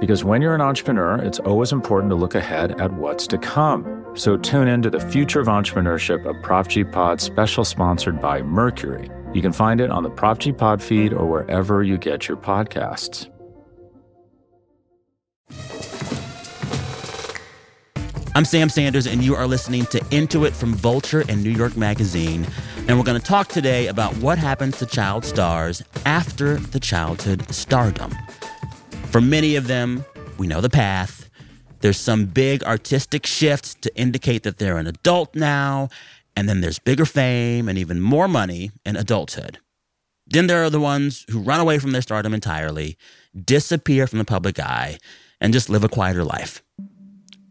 Because when you're an entrepreneur, it's always important to look ahead at what's to come. So tune in to the Future of Entrepreneurship, a Prop G Pod special sponsored by Mercury. You can find it on the Prop G Pod feed or wherever you get your podcasts. I'm Sam Sanders, and you are listening to Into It from Vulture and New York Magazine. And we're going to talk today about what happens to child stars after the childhood stardom. For many of them, we know the path. There's some big artistic shift to indicate that they're an adult now, and then there's bigger fame and even more money in adulthood. Then there are the ones who run away from their stardom entirely, disappear from the public eye, and just live a quieter life.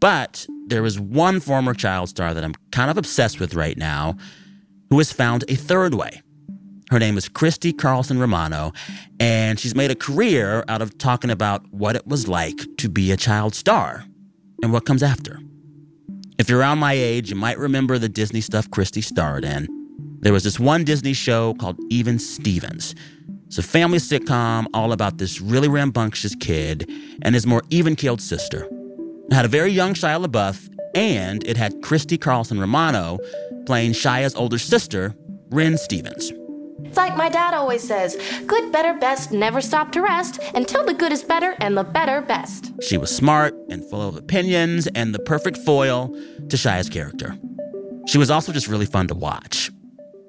But there is one former child star that I'm kind of obsessed with right now who has found a third way. Her name is Christy Carlson Romano, and she's made a career out of talking about what it was like to be a child star and what comes after. If you're around my age, you might remember the Disney stuff Christy starred in. There was this one Disney show called Even Stevens. It's a family sitcom all about this really rambunctious kid and his more even keeled sister. It had a very young Shia LaBeouf, and it had Christy Carlson Romano playing Shia's older sister, Ren Stevens. It's like my dad always says good, better, best, never stop to rest until the good is better and the better best. She was smart and full of opinions and the perfect foil to Shia's character. She was also just really fun to watch.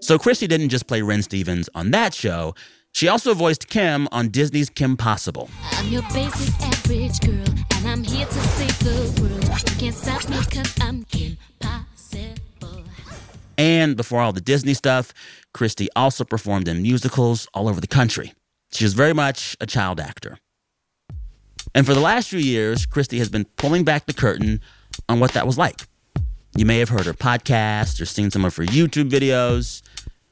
So Christy didn't just play Ren Stevens on that show, she also voiced Kim on Disney's Kim Possible. I'm your basic average girl, and I'm here to save the world. You can't stop me cause I'm Kim Possible. And before all the Disney stuff, Christy also performed in musicals all over the country. She was very much a child actor. And for the last few years, Christy has been pulling back the curtain on what that was like. You may have heard her podcast or seen some of her YouTube videos.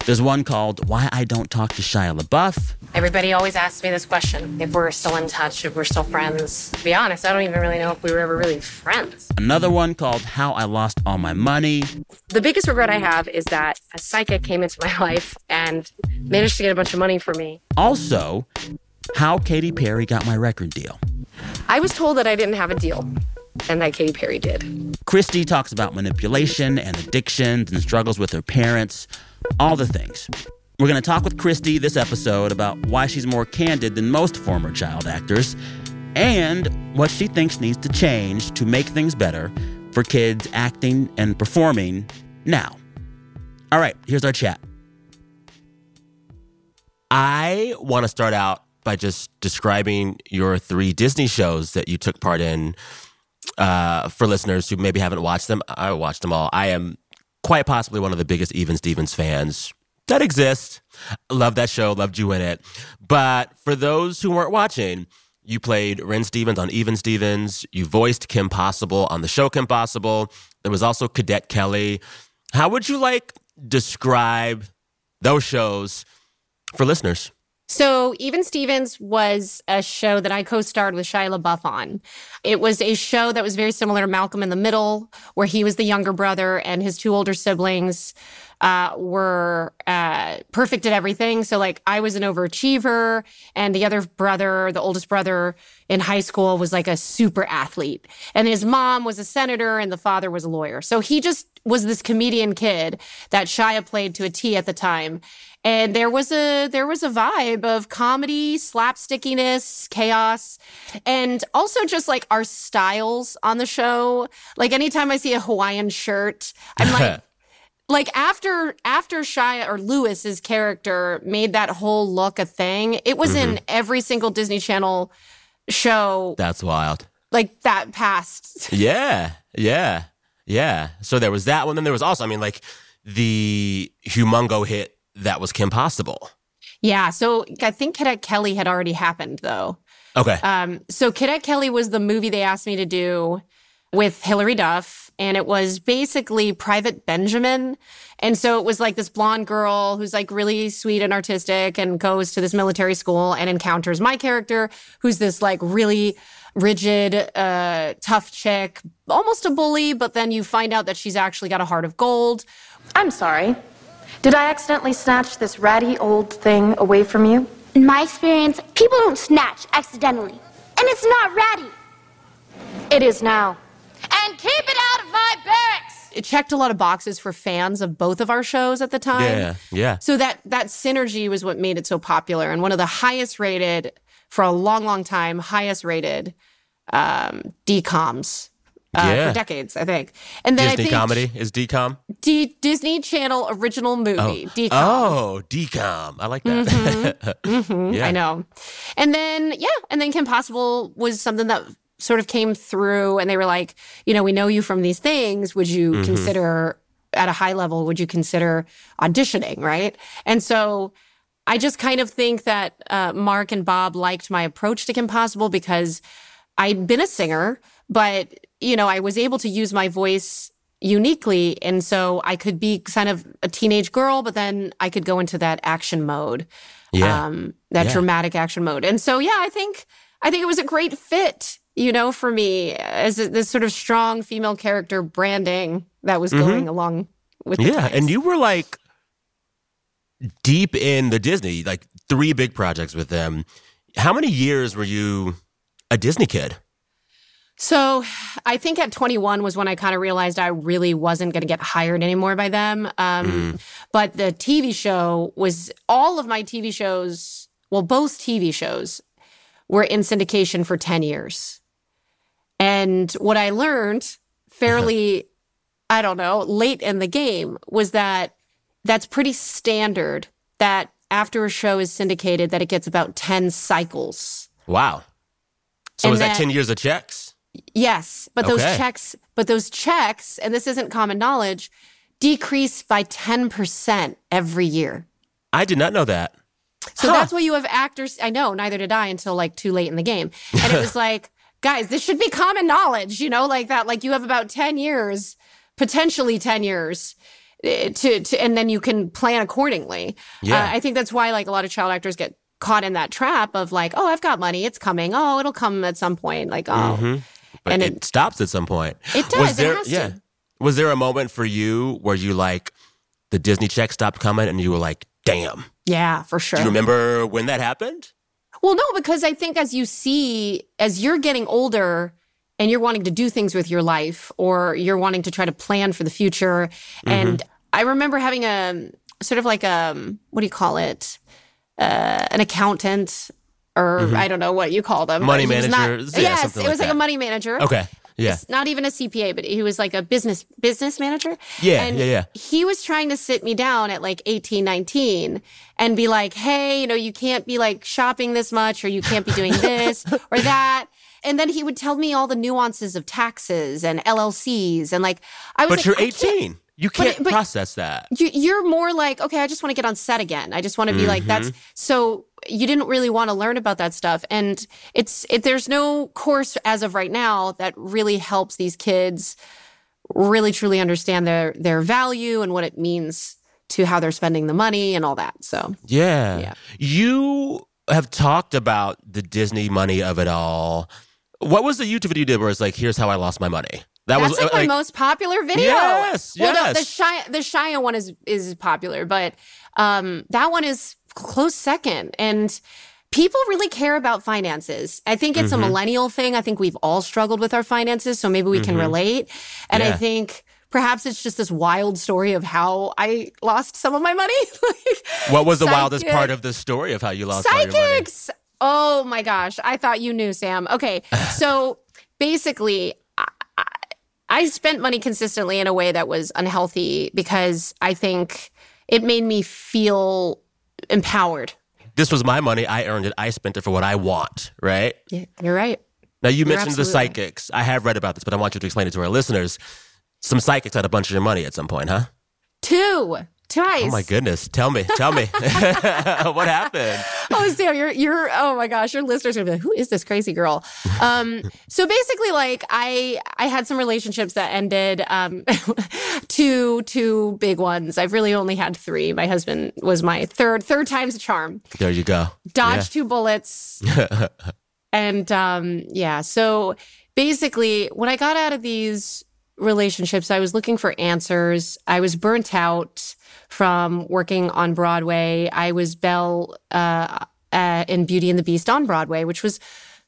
There's one called Why I Don't Talk to Shia LaBeouf. Everybody always asks me this question if we're still in touch, if we're still friends. To be honest, I don't even really know if we were ever really friends. Another one called How I Lost All My Money. The biggest regret I have is that a psychic came into my life and managed to get a bunch of money for me. Also, How Katy Perry Got My Record Deal. I was told that I didn't have a deal and that Katy Perry did. Christy talks about manipulation and addictions and struggles with her parents, all the things. We're going to talk with Christy this episode about why she's more candid than most former child actors and what she thinks needs to change to make things better for kids acting and performing now. All right, here's our chat. I want to start out by just describing your three Disney shows that you took part in uh, for listeners who maybe haven't watched them. I watched them all. I am quite possibly one of the biggest Even Stevens fans that exists. Love that show, loved you in it. But for those who weren't watching, you played Ren Stevens on Even Stevens. You voiced Kim Possible on the show Kim Possible. There was also Cadet Kelly. How would you like describe those shows for listeners? So, Even Stevens was a show that I co starred with Shia LaBeouf on. It was a show that was very similar to Malcolm in the Middle, where he was the younger brother and his two older siblings uh, were uh, perfect at everything. So, like, I was an overachiever, and the other brother, the oldest brother in high school, was like a super athlete. And his mom was a senator, and the father was a lawyer. So, he just was this comedian kid that Shia played to a T at the time. And there was a there was a vibe of comedy, slapstickiness, chaos, and also just like our styles on the show. Like anytime I see a Hawaiian shirt, I'm like, like after after Shia or Louis's character made that whole look a thing, it was in mm-hmm. every single Disney Channel show That's wild. like that past. Yeah, yeah, yeah. So there was that one. Then there was also, I mean, like the humongo hit that was Kim Possible. Yeah, so I think Cadet Kelly had already happened though. Okay. Um, so Cadet Kelly was the movie they asked me to do with Hilary Duff, and it was basically Private Benjamin. And so it was like this blonde girl who's like really sweet and artistic and goes to this military school and encounters my character, who's this like really rigid, uh, tough chick, almost a bully, but then you find out that she's actually got a heart of gold. I'm sorry. Did I accidentally snatch this ratty old thing away from you? In my experience, people don't snatch accidentally. And it's not ratty. It is now. And keep it out of my barracks! It checked a lot of boxes for fans of both of our shows at the time. yeah, yeah. So that that synergy was what made it so popular and one of the highest rated for a long, long time, highest rated um, DComs uh, Yeah. for decades, I think. And then I think comedy is DCOM. D- Disney Channel original movie, DCom. Oh, DCOM. I like that. Mhm, Yeah. I know. And then, yeah, and then Kim Possible was something that sort of came through, and they were like, you know, we know you from these things. Would you Mm-hmm. consider, at a high level, would you consider auditioning, right? And so I just kind of think that uh, Mark and Bob liked my approach to Kim Possible because I'd been a singer, but, you know, I was able to use my voice uniquely. And so I could be kind of a teenage girl, but then I could go into that action mode yeah. um, that Yeah. dramatic action mode. And so, yeah, I think I think it was a great fit, you know, for me as a, this sort of strong female character branding that was going along with the Mm-hmm. yeah. times. And you were like deep in the Disney, like three big projects with them. How many years were you a Disney kid? So I think at 21 was when I kind of realized I really wasn't going to get hired anymore by them. Um, But the TV show was all of my TV shows, well, both TV shows were in syndication for 10 years. And what I learned fairly, I don't know, late in the game was that that's pretty standard that after a show is syndicated that it gets about 10 cycles. Wow. So And was that that- 10 years of checks? Yes, but those Okay. checks, but those checks, and this isn't common knowledge, decrease by 10% every year. I did not know that. So Huh. that's why you have actors. I know, neither did I until like too late in the game. And it was like, guys, this should be common knowledge, you know, like that. Like you have about 10 years, potentially 10 years. eh, To, to and then you can plan accordingly. Yeah. Uh, I think that's why like a lot of child actors get caught in that trap of like, oh, I've got money, it's coming. Oh, it'll come at some point. Like, oh, Mhm. But And it, it- stops at some point. It does, Was it there, has to. yeah. Was there a moment for you where you like the Disney check stopped coming and you were like, damn? yeah, for sure. Do you remember when that happened? Well, no, because I think as you see, as you're getting older and you're wanting to do things with your life or you're wanting to try to plan for the future. And I remember having a sort of like a, what do you call it? Uh, an accountant or mm-hmm. I don't know what you call them. Money was not- manager, yeah, yes, it was like that. a money manager. Okay. Yeah. It's not even a CPA, but he was like a business business manager. Yeah, and yeah, yeah. He was trying to sit me down at like 18, 19 and be like, hey, you know, you can't be like shopping this much or you can't be doing this or that. And then he would tell me all the nuances of taxes and LLCs. And like, I was But like, you're I can't- 18. You can't but- process that. you, you're more like, okay, I just want to get on set again. I just want to be like, that's mm-hmm. so you didn't really want to learn about that stuff. And it's, it, there's no course as of right now that really helps these kids really truly understand their, their value and what it means to how they're spending the money and all that. So Yeah. Yeah. You have talked about the Disney money of it all. What was the YouTube video you did where it's like, here's how I lost my money? That That's was like, uh, my most popular video. Yes, Well, the, the yes. Shia the Shia one is is popular, but um, that one is close second. And people really care about finances. I think it's Mm-hmm. a millennial thing. I think we've all struggled with our finances, so maybe we can relate. And I Mm-hmm. Think perhaps it's just this wild story of how I lost some of my money. Like, What was the wildest part of the story of how you lost all your money? Psychics. Oh my gosh. I thought you knew, Sam. Okay. So basically, I, I- I spent money consistently in a way that was unhealthy because I think it made me feel empowered. This was my money. I earned it. I spent it for what I want, right? Yeah, you're right. Now, you You're mentioned the right. psychics. I have read about this, but I want you to explain it to our listeners. Some psychics had a bunch of your money at some point, huh? Two. Twice. Oh my goodness. Tell me. Tell me. what happened? oh, Sam, you're you're oh my gosh, your listeners are gonna be like, who is this crazy girl? Um, so basically, like I I had some relationships that ended. Um, two two big ones. I've really only had three. My husband was my third third time's a charm. There you go. Dodged two bullets. and um, yeah, so basically, when I got out of these relationships, I was looking for answers. I was burnt out from working on Broadway. I was Belle uh, uh, in Beauty and the Beast on Broadway, which was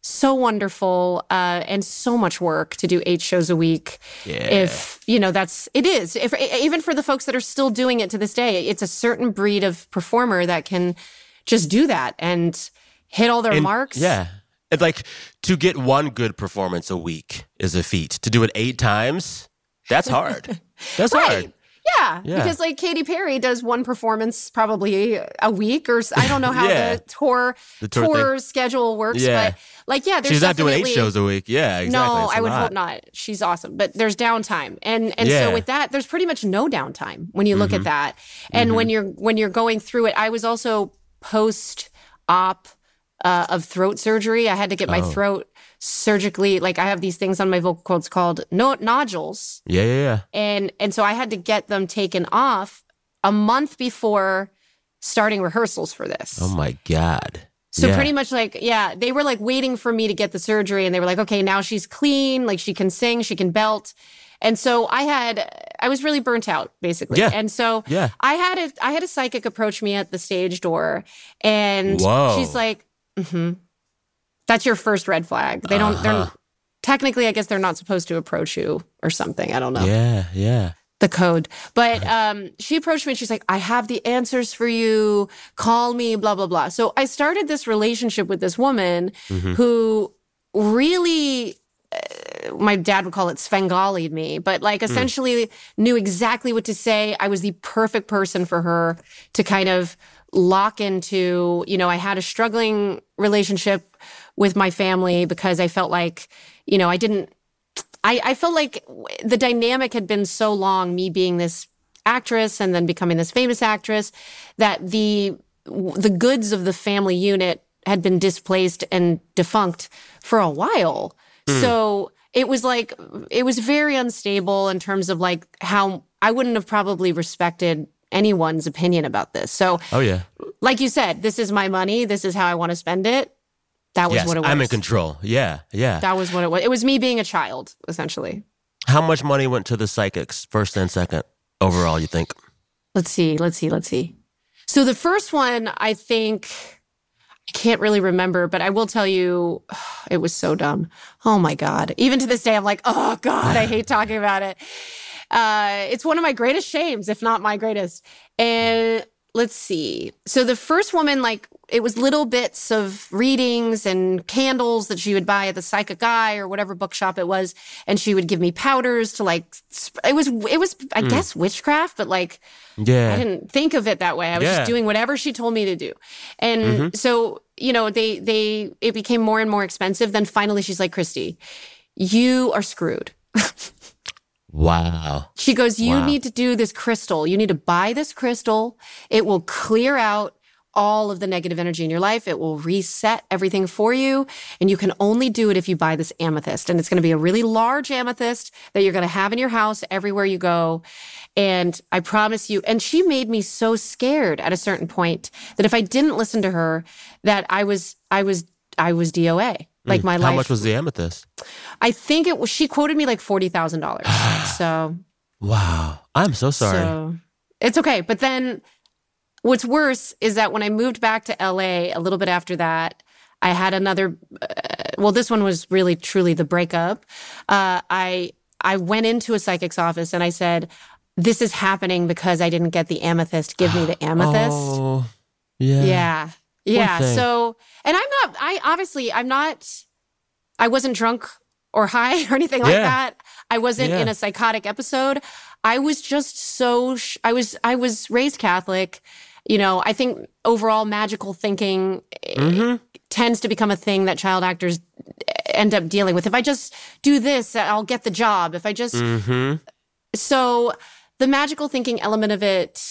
so wonderful uh, and so much work to do eight shows a week. If you know, that's it is. If even for the folks that are still doing it to this day, it's a certain breed of performer that can just do that and hit all their And- marks. Yeah. It's like to get one good performance a week is a feat. To do it eight times, that's hard. That's Right. hard. Yeah, Yeah. because like Katy Perry does one performance probably a week or I don't know how Yeah. the tour The tour tour, schedule works, Yeah. but like yeah, there's She's not doing eight shows a week. Yeah, exactly. No, It's I would lot. hope not. She's awesome, but there's downtime, and and Yeah. so with that, there's pretty much no downtime when you look Mm-hmm. at that. And when you're when you're going through it, I was also post op uh, of throat surgery. I had to get Oh. my throat surgically. Like I have these things on my vocal cords called no- nodules, Yeah, yeah, yeah. and and so I had to get them taken off a month before starting rehearsals for this. Oh my God. So Yeah. pretty much like, yeah, they were like waiting for me to get the surgery and they were like, okay, now she's clean, like she can sing, she can belt. And so I had I was really burnt out basically. Yeah. And so Yeah. I had a I had a psychic approach me at the stage door and Whoa. she's like, mm-hmm. That's your first red flag. They don't they're Uh-huh. technically I guess they're not supposed to approach you or something. I don't know Yeah, yeah. the code. But um, she approached me and she's like, I have the answers for you. Call me, blah, blah, blah. So I started this relationship with this woman who really. uh, My dad would call it Svengali'd me, but like essentially knew exactly what to say. I was the perfect person for her to kind of lock into. You know, I had a struggling relationship with my family because I felt like, you know, I didn't I, I felt like the dynamic had been so long, me being this actress and then becoming this famous actress, that the the goods of the family unit had been displaced and defunct for a while. Hmm. So it was like it was very unstable in terms of like how I wouldn't have probably respected anyone's opinion about this. So Oh yeah. like you said, this is my money, this is how I want to spend it. That was Yes, what it was. I'm in control. Yeah, yeah. That was what it was. It was me being a child, essentially. How much money went to the psychics, first and second, overall? You think? Let's see, let's see, let's see. So the first one, I think, I can't really remember, but I will tell you, it was so dumb. Oh my God. Even to this day, I'm like, oh God, I hate talking about it. Uh, it's one of my greatest shames, if not my greatest. And let's see. So the first woman, like, it was little bits of readings and candles that she would buy at the Psychic Eye or whatever bookshop it was, and she would give me powders to like. It was it was I guess witchcraft, but like Yeah. I didn't think of it that way. I was Yeah. Mm-hmm. just doing whatever she told me to do. And so, you know, they they it became more and more expensive. Then finally she's like, Christy, you are screwed. Wow. She goes, You Wow. need to do this crystal. You need to buy this crystal. It will clear out all of the negative energy in your life. It will reset everything for you. And you can only do it if you buy this amethyst. And it's going to be a really large amethyst that you're going to have in your house everywhere you go. And I promise you, and she made me so scared at a certain point that if I didn't listen to her, that I was, I was, I was DOA. Hmm. Like my How life. much was the amethyst? I think it was. She quoted me like forty thousand dollars. So Wow. I'm so sorry. So it's okay. But then what's worse is that when I moved back to LA a little bit after that, I had another. Uh, well, this one was really truly the breakup. Uh, I I went into a psychic's office and I said, "This is happening because I didn't get the amethyst. Give me the amethyst." Oh, yeah. Yeah. Yeah. So, and I'm not, I obviously, I'm not, I wasn't drunk or high or anything like Yeah. that. I wasn't Yeah. in a psychotic episode. I was just so, sh- I was, I was raised Catholic. You know, I think overall magical thinking Mm-hmm. tends to become a thing that child actors end up dealing with. If I just do this, I'll get the job. If I just, Mm-hmm. so the magical thinking element of it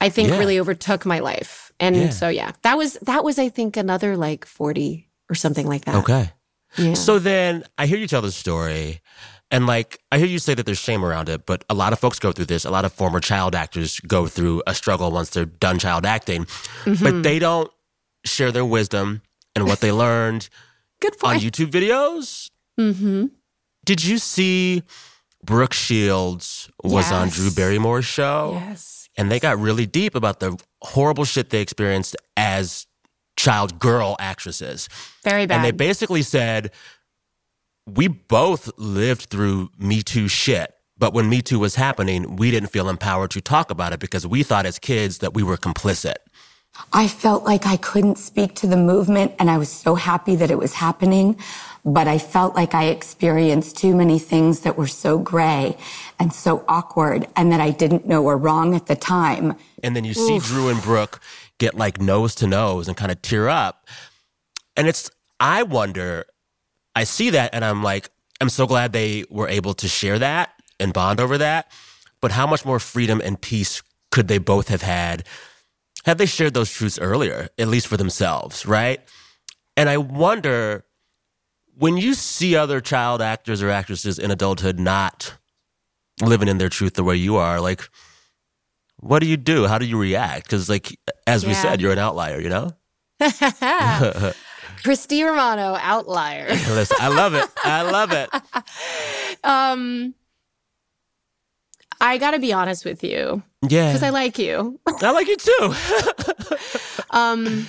i think Yeah. really overtook my life and Yeah. so yeah that was that was i think another like 40 or something like that Okay. yeah. So then I hear you tell the story, and like I hear you say that there's shame around it, but a lot of folks go through this. A lot of former child actors go through a struggle once they're done child acting, Mm-hmm. but they don't share their wisdom and what they learned good on YouTube videos. mm-hmm. Did you see Brooke Shields was on Drew Barrymore's show? yes And they got really deep about the horrible shit they experienced as child girl actresses. very bad And they basically said, we both lived through Me Too shit. But when Me Too was happening, we didn't feel empowered to talk about it because we thought as kids that we were complicit. I felt like I couldn't speak to the movement and I was so happy that it was happening. But I felt like I experienced too many things that were so gray and so awkward and that I didn't know were wrong at the time. And then you see Drew and Brooke get like nose to nose and kind of tear up. And it's, I wonder, I see that and I'm like, I'm so glad they were able to share that and bond over that. But how much more freedom and peace could they both have had had they shared those truths earlier, at least for themselves, right? And I wonder when you see other child actors or actresses in adulthood not living in their truth the way you are, like, what do you do? How do you react? Because, like, as we said, you're an outlier, you know? christy romano outlier Listen, I love it. I love it. um i gotta be honest with you Yeah. because i like you I like you too. um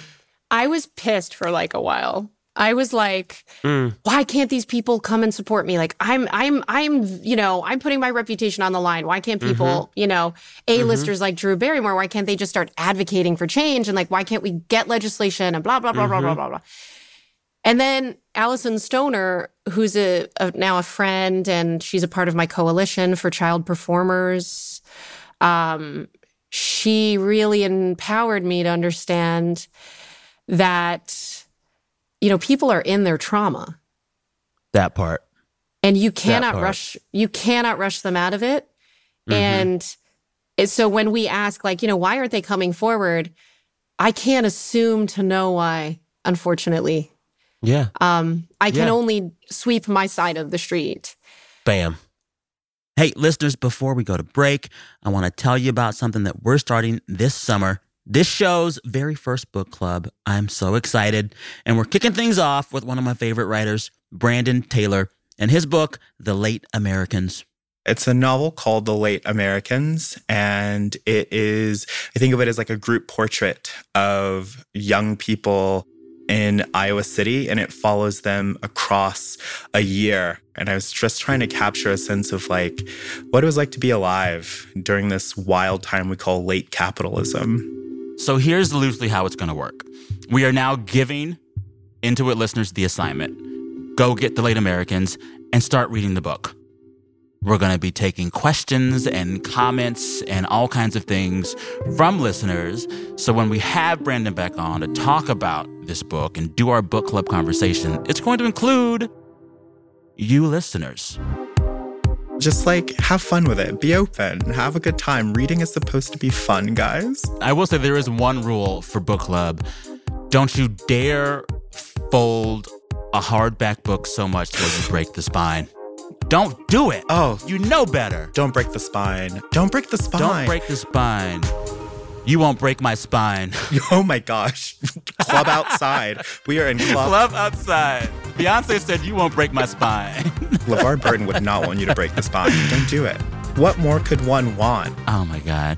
i was pissed for like a while i was like Mm. why can't these people come and support me like i'm i'm i'm you know i'm putting my reputation on the line why can't people Mm-hmm. you know a-listers like drew barrymore why can't they just start advocating for change and like why can't we get legislation and blah blah blah blah Mm-hmm. blah blah blah and then Alyson Stoner, who's a, a now a friend, and she's a part of my coalition for child performers. Um, she really empowered me to understand that, you know, people are in their trauma, that part. and you cannot rush. You cannot rush them out of it. Mhm. And so when we ask, like, you know, why aren't they coming forward? I can't assume to know why. Unfortunately, Yeah. um, I can Yeah. only sweep my side of the street. Bam. Hey, listeners, before we go to break, I want to tell you about something that we're starting this summer. This show's very first book club. I'm so excited. And we're kicking things off with one of my favorite writers, Brandon Taylor, and his book, The Late Americans. It's a novel called The Late Americans, and it is, I think of it as like a group portrait of young people in Iowa City, and it follows them across a year. And I was just trying to capture a sense of like what it was like to be alive during this wild time we call late capitalism. So here's loosely how it's going to work. We are now giving Into It listeners the assignment go get The Late Americans and start reading the book. We're going to be taking questions and comments and all kinds of things from listeners. So when we have Brandon back on to talk about this book and do our book club conversation, it's going to include you listeners. Just like have fun with it, be open, have a good time. Reading is supposed to be fun, guys. I will say there is one rule for book club. Don't you dare fold a hardback book so much that you break the spine. Don't do it. Oh, You know better. don't break the spine. Don't break the spine. Don't break the spine. You won't break my spine. Oh my gosh. Club outside. We are in club. Club outside. Beyonce said, You won't break my spine. LeVar Burton would not want you to break the spine. Don't do it. What more could one want? oh my God.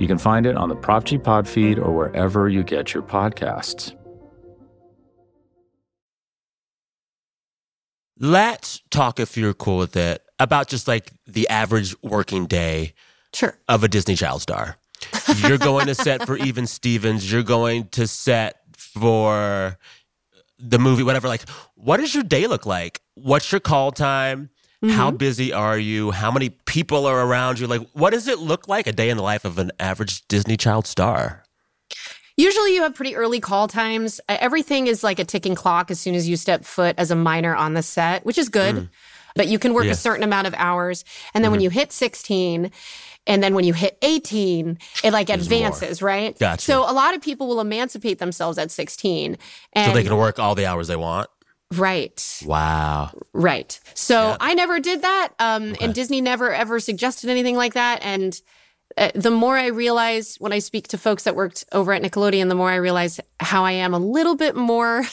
You can find it on the Prop G Pod feed or wherever you get your podcasts. Let's talk, if you're cool with it, about just like the average working day Sure. of a Disney child star. You're going to set for Even Stevens. You're going to set for the movie, whatever. Like, what does your day look like? What's your call time? How mm-hmm. busy are you? How many people are around you? Like, what does it look like a day in the life of an average Disney child star? Usually you have pretty early call times. Everything is like a ticking clock as soon as you step foot as a minor on the set, which is good. Mm. But you can work Yeah. a certain amount of hours. And then when mm-hmm. you hit 16, and then when you hit 18, it like advances, right? Gotcha. So a lot of people will emancipate themselves at 16. And so they can work all the hours they want. Right. Wow. Right. So Yeah. I never did that. Um, Okay. And Disney never ever suggested anything like that. And uh, the more I realize when I speak to folks that worked over at Nickelodeon, the more I realize how I am a little bit more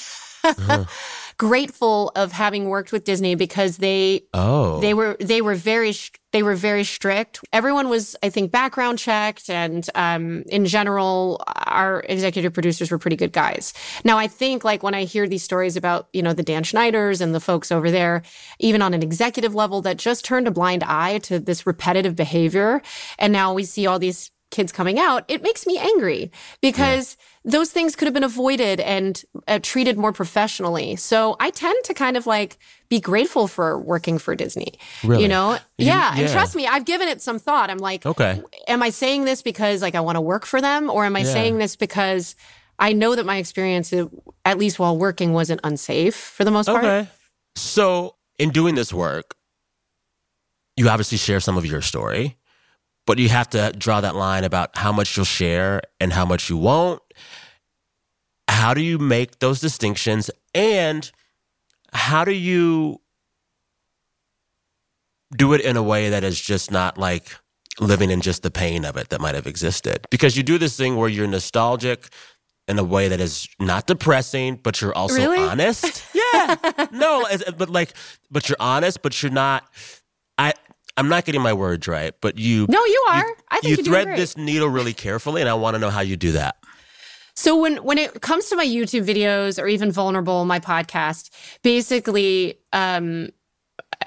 Uh-huh. grateful of having worked with Disney because they Oh. they were they were very they were very strict. Everyone was, I think, background checked, and um, in general, our executive producers were pretty good guys. Now, I think like when I hear these stories about you know the Dan Schneiders and the folks over there, even on an executive level, that just turned a blind eye to this repetitive behavior, and now we see all these kids coming out, it makes me angry because those things could have been avoided and uh, treated more professionally. So I tend to kind of like be grateful for working for Disney. Really? You know? You- yeah. And trust me, I've given it some thought. I'm like, Okay. am I saying this because like I want to work for them or am I Yeah. saying this because I know that my experience, uh, at least while working, wasn't unsafe for the most part? Okay. So, in doing this work, you obviously share some of your story, but you have to draw that line about how much you'll share and how much you won't. How do you make those distinctions? And how do you do it in a way that is just not like living in just the pain of it that might have existed? Because you do this thing where you're nostalgic in a way that is not depressing, but you're also Really? honest. Yeah. no, but like, but you're honest, but you're not. I. I'm not getting my words right, but you. No, you are. I think you thread this needle really carefully, and I want to know how you do that. So when when it comes to my YouTube videos or even vulnerable my podcast, basically, um,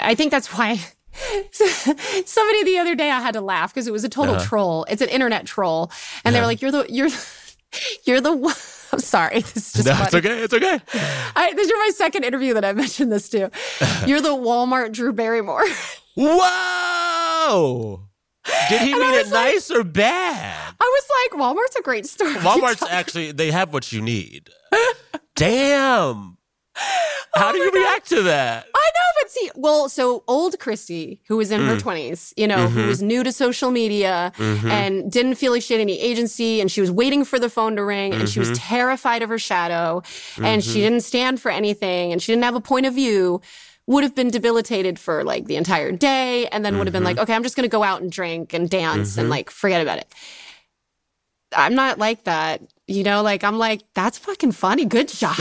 I think that's why somebody the other day I had to laugh because it was a total Uh-huh. troll. It's an internet troll, and they were like, "You're the you're you're the one." I'm sorry. This is just no, funny. it's okay. It's okay. I, this is my second interview that I mentioned this to. You're the Walmart Drew Barrymore. Whoa! Did he And mean it like- nice or bad? I was like, Walmart's a great store. What are you Walmart's actually they have what you need. Damn. How do you react to that? I know, but see, well, so old Christy, who was in her 20s, you know, who Mhm. was new to social media Mhm. and didn't feel like she had any agency, and she was waiting for the phone to ring, and she was Mhm. terrified of her shadow, and she Mhm. didn't stand for anything, and she didn't have a point of view. Would have been debilitated for like the entire day, and then would have been like, okay, I'm just gonna go out and drink and dance and Mhm. like forget about it. I'm not like that. You know, like I'm like, that's fucking funny. Good job.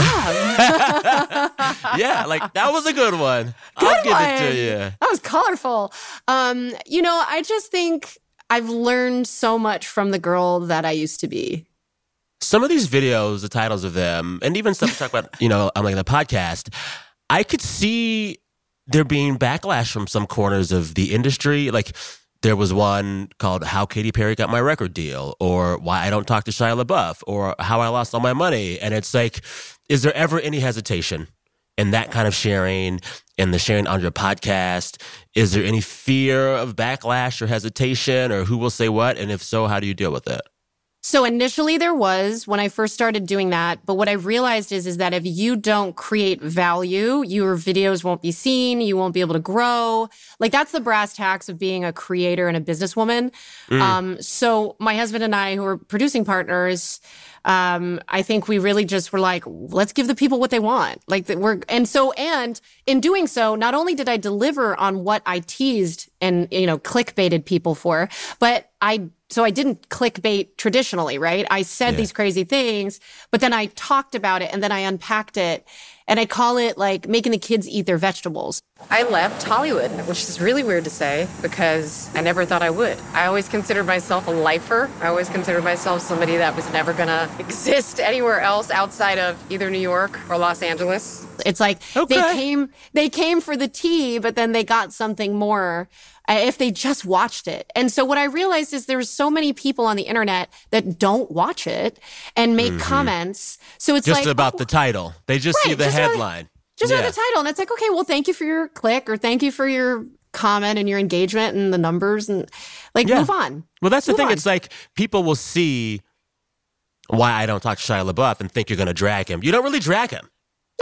yeah, like that was a good one. I'll give it to one. you. That was colorful. Um, you know, I just think I've learned so much from the girl that I used to be. Some of these videos, the titles of them, and even stuff we talk about, you know, I'm like the podcast, I could see there being backlash from some corners of the industry. Like there was one called How Katy Perry Got My Record Deal, or Why I Don't Talk to Shia LaBeouf, or How I Lost All My Money. And it's like, is there ever any hesitation in that kind of sharing, in the sharing on your podcast? Is there any fear of backlash or hesitation, or who will say what? And if so, how do you deal with it? So initially there was when I first started doing that, but what I realized is is that if you don't create value, your videos won't be seen, you won't be able to grow. Like that's the brass tacks of being a creator and a businesswoman. Mm. Um so my husband and I who are producing partners, um I think we really just were like let's give the people what they want. Like that we're and so and in doing so, not only did I deliver on what I teased and you know clickbaited people for, but I so I didn't clickbait traditionally, right? I said Yeah. these crazy things, but then I talked about it and then I unpacked it. And I call it like making the kids eat their vegetables. I left Hollywood, which is really weird to say because I never thought I would. I always considered myself a lifer. I always considered myself somebody that was never gonna exist anywhere else outside of either New York or Los Angeles. It's like they came they came for the tea, but then they got something more uh, if they just watched it. And so what I realized is there's so many people on the internet that don't watch it and make Mhm. comments. So it's just like about the title. They just see the just headline. just Yeah. read the title and it's like okay well thank you for your click or thank you for your comment and your engagement and the numbers and like Yeah. move on Well, that's the thing. on. It's like people will see why I don't talk to Shia LaBeouf and think you're going to drag him. You don't really drag him.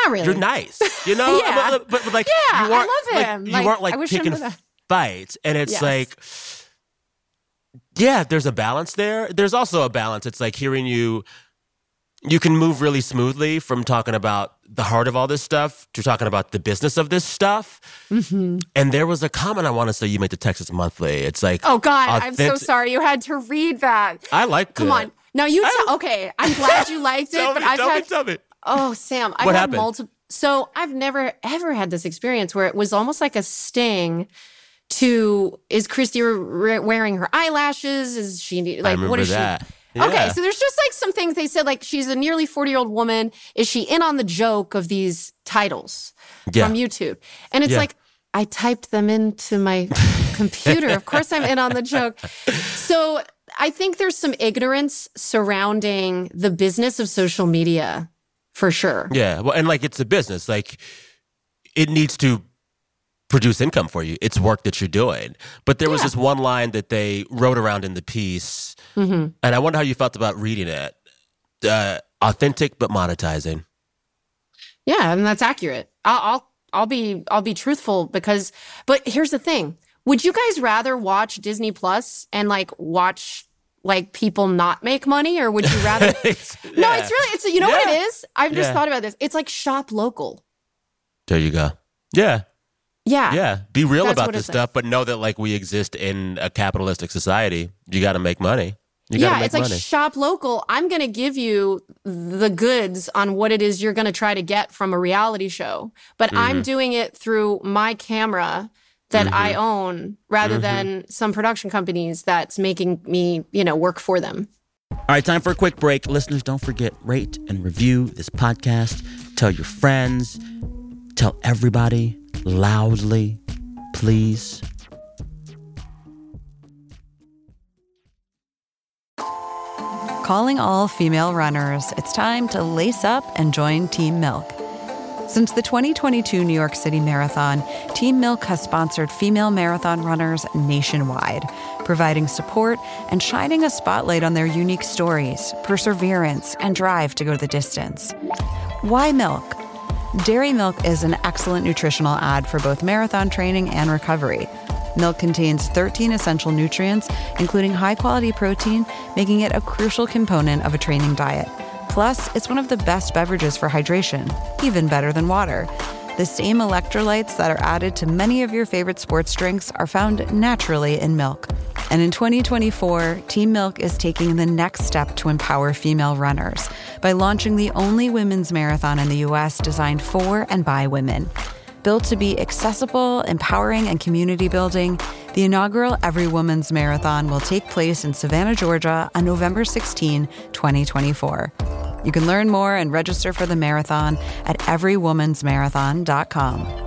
not really You're nice, you know. Yeah. but, but, but, like Yeah, you I weren't, love like, him. you Like, weren't like picking fights, and it's Yes. like, yeah, there's a balance there. There's also a balance. It's like hearing you. You can move really smoothly from talking about the heart of all this stuff to talking about the business of this stuff. Mhm. And there was a comment I want to say you made to Texas Monthly. It's like, oh god i'm so sorry you had to read that I like come it. on now you tell okay i'm glad you liked it Tell but me, i've tell me, had tell me. oh sam i've What had multiple so i've never ever had this experience where it was almost like a sting to is christy re- wearing her eyelashes is she like what is that. she Okay, so there's just like some things they said, like she's a nearly 40 year old woman. Is she in on the joke of these titles Yeah. from YouTube? And it's Yeah. like, I typed them into my computer. Of course, I'm in on the joke. So I think there's some ignorance surrounding the business of social media for sure. Yeah, well, and like it's a business. Like it needs to produce income for you. It's work that you're doing. But there was this one line that they wrote around in the piece, Mhm. and I wonder how you felt about reading it. Uh, authentic but monetizing. Yeah, and that's accurate. I'll, I'll I'll be I'll be truthful because but here's the thing. Would you guys rather watch Disney Plus and like watch like people not make money or would you rather No, it's really it's you know what it is I've just Yeah. thought about this. It's like shop local. There you go. Yeah. Yeah. Yeah. Be real about this it's like. stuff, but know that like we exist in a capitalistic society. You got to make money. You yeah, make it's like money. shop local. I'm going to give you the goods on what it is you're going to try to get from a reality show, but I'm Mhm. doing it through my camera that I Mhm. own rather Mhm. than some production companies that's making me, you know, work for them. All right, time for a quick break. Listeners, don't forget rate and review this podcast. Tell your friends. Tell everybody loudly, please. Calling all female runners, it's time to lace up and join Team Milk. Since the 2022 New York City Marathon, Team Milk has sponsored female marathon runners nationwide, providing support and shining a spotlight on their unique stories, perseverance, and drive to go the distance. Why milk? Dairy milk is an excellent nutritional ad for both marathon training and recovery. Milk contains 13 essential nutrients, including high quality protein, making it a crucial component of a training diet. Plus, it's one of the best beverages for hydration, even better than water. The same electrolytes that are added to many of your favorite sports drinks are found naturally in milk. And in 2024, Team Milk is taking the next step to empower female runners by launching the only women's marathon in the US designed for and by women. Built to be accessible, empowering, and community building, the inaugural Every Woman's Marathon will take place in Savannah, Georgia on November 16, 2024. You can learn more and register for the marathon at everywomansmarathon.com.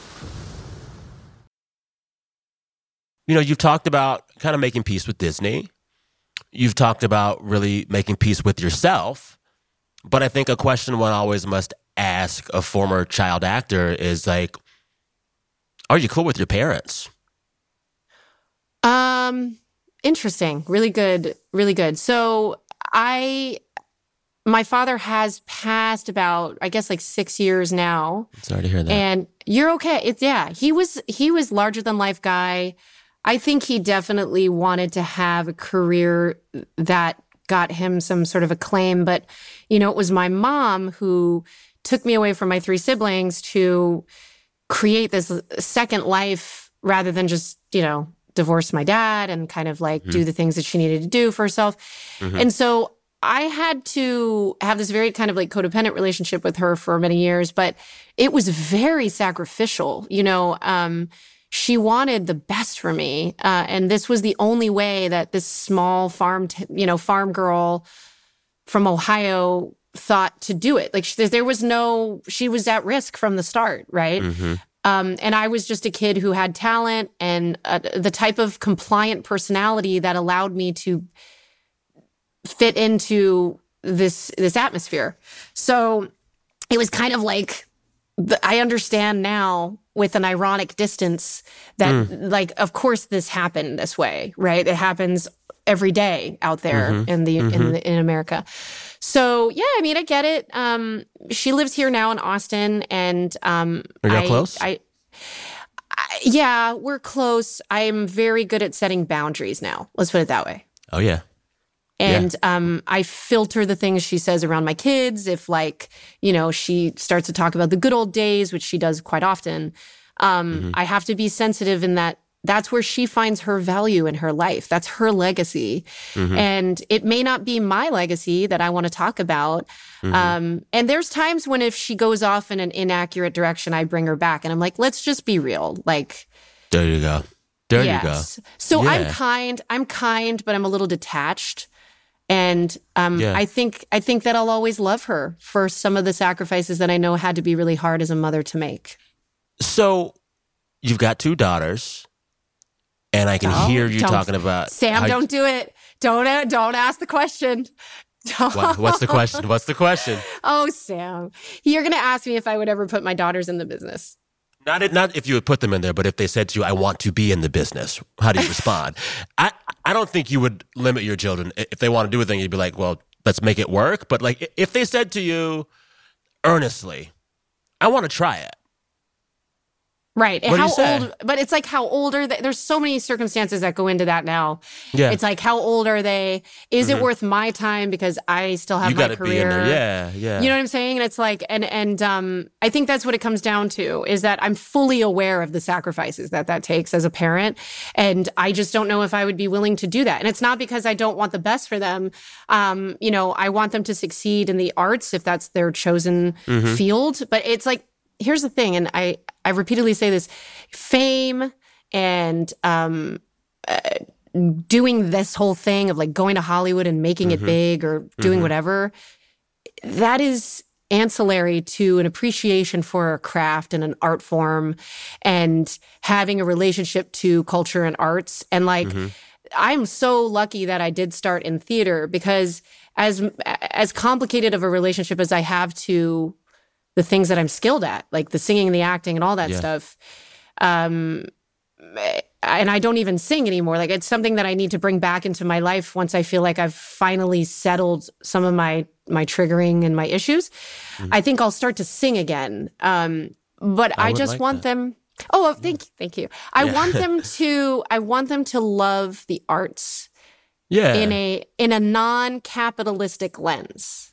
You know, you've talked about kind of making peace with Disney. You've talked about really making peace with yourself. But I think a question one always must ask a former child actor is like, are you cool with your parents? Um, interesting. Really good. Really good. So I, my father has passed about, I guess, like six years now. Sorry to hear that. And you're okay. It's yeah. He was he was larger than life guy. I think he definitely wanted to have a career that got him some sort of acclaim, but you know, it was my mom who took me away from my three siblings to create this second life rather than just, you know, divorce my dad and kind of like do Mhm. the things that she needed to do for herself. Mhm. And so I had to have this very kind of like codependent relationship with her for many years, but it was very sacrificial. You know, um, she wanted the best for me, uh, and this was the only way that this small farm, t- you know, farm girl from Ohio thought to do it. Like she, there was no, she was at risk from the start, right? Um, and I was just a kid who had talent and uh, the type of compliant personality that allowed me to fit into this this atmosphere. So it was kind of like I understand now with an ironic distance that Mm. like of course this happened this way, right? It happens every day out there Mhm. in the in Mhm. the, in America. So yeah, I mean, I get it. Um, she lives here now in Austin, and um, Are y'all I- close? I, I, yeah, we're close. I am very good at setting boundaries now. Let's put it that way. Oh, yeah. And um, I filter the things she says around my kids. If, like, you know, she starts to talk about the good old days, which she does quite often, um, Mhm. I have to be sensitive in that that's where she finds her value in her life. That's her legacy. Mhm. And it may not be my legacy that I want to talk about. Mhm. Um, and there's times when if she goes off in an inaccurate direction, I bring her back and I'm like, let's just be real. Like, There you go. There Yes. you go. So I'm kind. I'm kind, but I'm a little detached. And um, Yeah. I think I think that I'll always love her for some of the sacrifices that I know had to be really hard as a mother to make. So you've got two daughters, and I can Don't- hear you talking about Sam. Don't do it. Don't uh, don't ask the question. What- what's the question? What's the question? Oh, Sam, you're gonna ask me if I would ever put my daughters in the business. Not not if you would put them in there, but if they said to you, "I want to be in the business," how do you respond? I I don't think you would limit your children if they want to do a thing. You'd be like, "Well, let's make it work." But like, if they said to you earnestly, "I want to try it," Right. What how old? But it's like how old are they? There's so many circumstances that go into that now. Yeah. It's like how old are they? Is Mhm. it worth my time because I still have you my career? be in there. Yeah, yeah. You know what I'm saying? And it's like, and and um, I think that's what it comes down to is that I'm fully aware of the sacrifices that that takes as a parent, and I just don't know if I would be willing to do that. And it's not because I don't want the best for them. Um, you know, I want them to succeed in the arts if that's their chosen Mhm. field. But it's like, here's the thing, and I I repeatedly say this: fame and um, uh, doing this whole thing of like going to Hollywood and making it Mhm. big or doing Mhm. whatever, that is ancillary to an appreciation for a craft and an art form and having a relationship to culture and arts. And like, I'm so lucky that I did start in theater because as as complicated of a relationship as I have to the things that I'm skilled at, like the singing and the acting and all that Yeah. stuff. Um and I don't even sing anymore. Like it's something that I need to bring back into my life once I feel like I've finally settled some of my my triggering and my issues. I think I'll start to sing again. Um but I I, just like want them Oh, well, thank you. Thank you. I Yeah. want them to I want them to love the arts Yeah. in a in a non-capitalistic lens.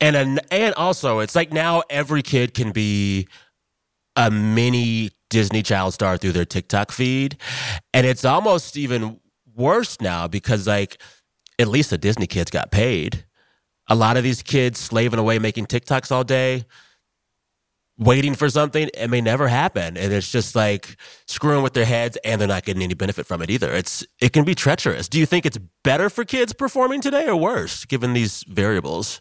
And an, and also, it's like now every kid can be a mini Disney child star through their TikTok feed, and it's almost even worse now because like at least the Disney kids got paid. A lot of these kids slaving away making TikToks all day, waiting for something, it may never happen, and it's just like screwing with their heads, and they're not getting any benefit from it either. It's it can be treacherous. Do you think it's better for kids performing today or worse, given these variables?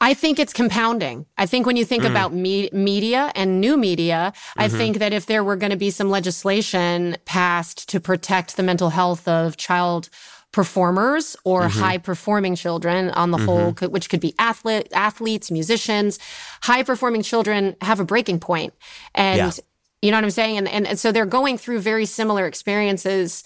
I think it's compounding. I think when you think Mm. about me- media and new media, I Mhm. think that if there were going to be some legislation passed to protect the mental health of child performers or Mhm. high performing children on the whole, which could be athlete, athletes, musicians, high performing children have a breaking. And Yeah. you know what I'm saying? And, and and so they're going through very similar experiences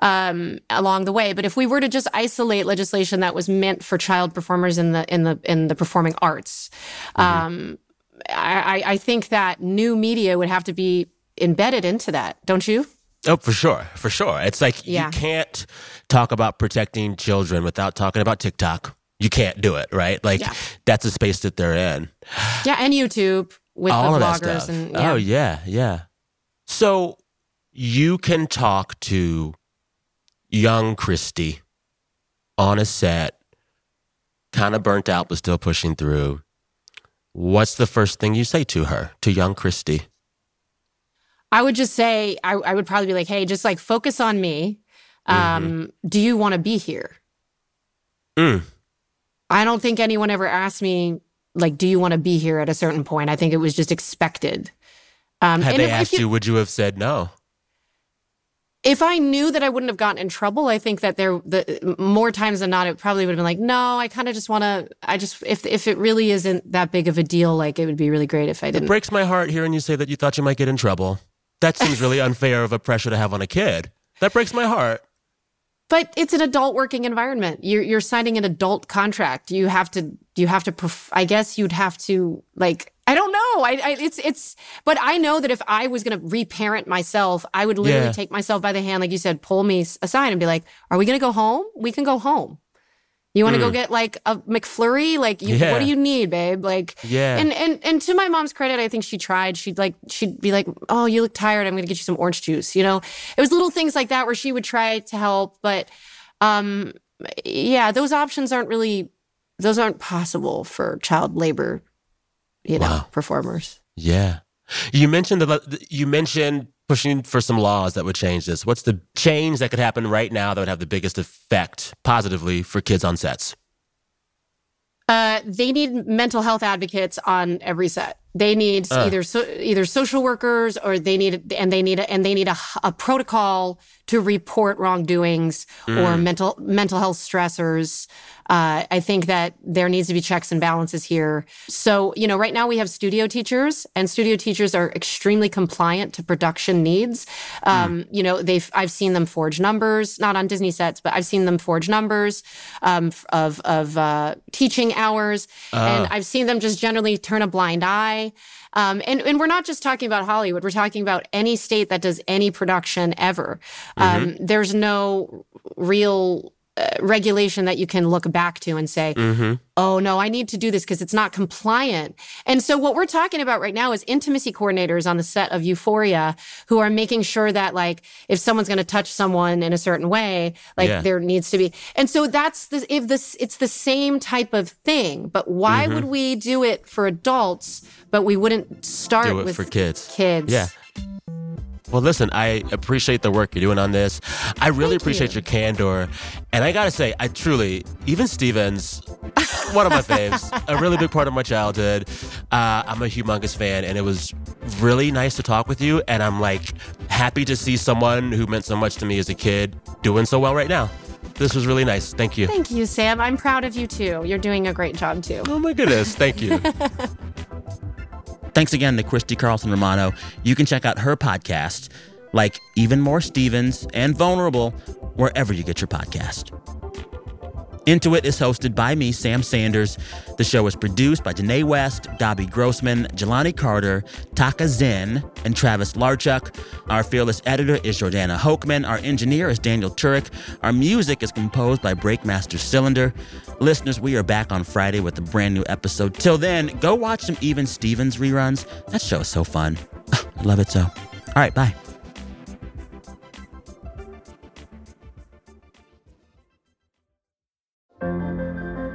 um, along the way. But if we were to just isolate legislation that was meant for child performers in the in the in the performing arts, um, I, I think that new media would have to be embedded into that, don't you? Oh, for sure, for sure. It's like Yeah. you can't talk about protecting children without talking about TikTok. You can't do it, right? Like Yeah. that's a space that they're in. Yeah, and YouTube with All the of that bloggers stuff. and yeah. Oh yeah, yeah. So you can talk to young Christy on a set, kind of burnt out but still pushing through. What's the first thing you say to her, to young Christy? I would just say I, I would probably be like, hey, just like focus on me. Um, Do you want to be here? Mm. I don't think anyone ever asked me like, do you want to be here at a certain point? I think it was just expected. Um, Had they asked you, would you have said no? If I knew that I wouldn't have gotten in trouble, I think that there the more times than not, it probably would have been like, no, I kind of just want to. I just if if it really isn't that big of a deal, like it would be really great if I didn't. It breaks my heart hearing you say that you thought you might get in trouble. That seems really unfair of a pressure to have on a kid. That breaks my heart. But it's an adult working environment. You're you're signing an adult contract. You have to you have to. I guess you'd have to like. I don't know. I, I it's it's. But I know that if I was going to reparent myself, I would literally Yeah. take myself by the hand, like you said, pull me aside and be like, "Are we going to go home? We can go home. You want to go Mm. get like a McFlurry? Like, you, Yeah. what do you need, babe? Like, Yeah. And and and to my mom's credit, I think she tried. She'd like she'd be like, "Oh, you look tired. I'm going to get you some orange juice." You know, it was little things like that where she would try to help, but um, yeah, those options aren't really those aren't possible for child labor, you know, performers. Yeah. You mentioned the you mentioned pushing for some laws that would change this. What's the change that could happen right now that would have the biggest effect positively for kids on sets? Uh, they need mental health advocates on every set. They need Uh. either so, either social workers or they need and they need a, and they need a, a protocol to report wrongdoings or Mm. mental mental health stressors. Uh, I think that there needs to be checks and balances here. So you know, right now we have studio teachers, and studio teachers are extremely compliant to production needs. Um, You know, they've I've seen them forge numbers, not on Disney sets, but I've seen them forge numbers um, of of uh, teaching hours, and Ah. I've seen them just generally turn a blind eye. Um, and, and we're not just talking about Hollywood. We're talking about any state that does any production ever. Um, there's no real regulation that you can look back to and say, Mm-hmm. oh no, I need to do this because it's not compliant. And so what we're talking about right now is intimacy coordinators on the set of Euphoria who are making sure that like if someone's going to touch someone in a certain way, like Yeah. there needs to be. And so that's the if this it's the same type of thing, but why Mhm. would we do it for adults but we wouldn't start with for kids. Kids. Yeah. Well, listen, I appreciate the work you're doing on this. I really Thank appreciate you. your candor. And I gotta say, I truly, even Stevens, one of my faves, a really big part of my childhood. Uh, I'm a humongous fan, and it was really nice to talk with you. And I'm like happy to see someone who meant so much to me as a kid doing so well right now. This was really nice. Thank you. Thank you, Sam. I'm proud of you too. You're doing a great job too. Oh my goodness. Thank you. Thanks again to Christy Carlson Romano. You can check out her podcast, like Even More Stevens and Vulnerable, wherever you get your podcast. Into is hosted by me, Sam Sanders. The show is produced by Danae West, Dobby Grossman, Jelani Carter, Taka Zen, and Travis Larchuk. Our fearless editor is Jordana Hochman. Our engineer is Daniel Turek. Our music is composed by Breakmaster Cylinder. Listeners, we are back on Friday with a brand new episode. Till then, go watch some Even Stevens reruns. That show is so fun. I love it so. All right, bye.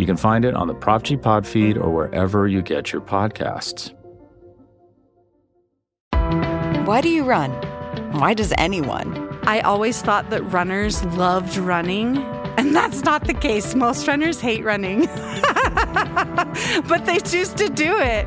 You can find it on the Prop G Pod feed or wherever you get your podcasts. Why do you run? Why does anyone? I always thought that runners loved running, and that's not the case. Most runners hate running, but they choose to do it.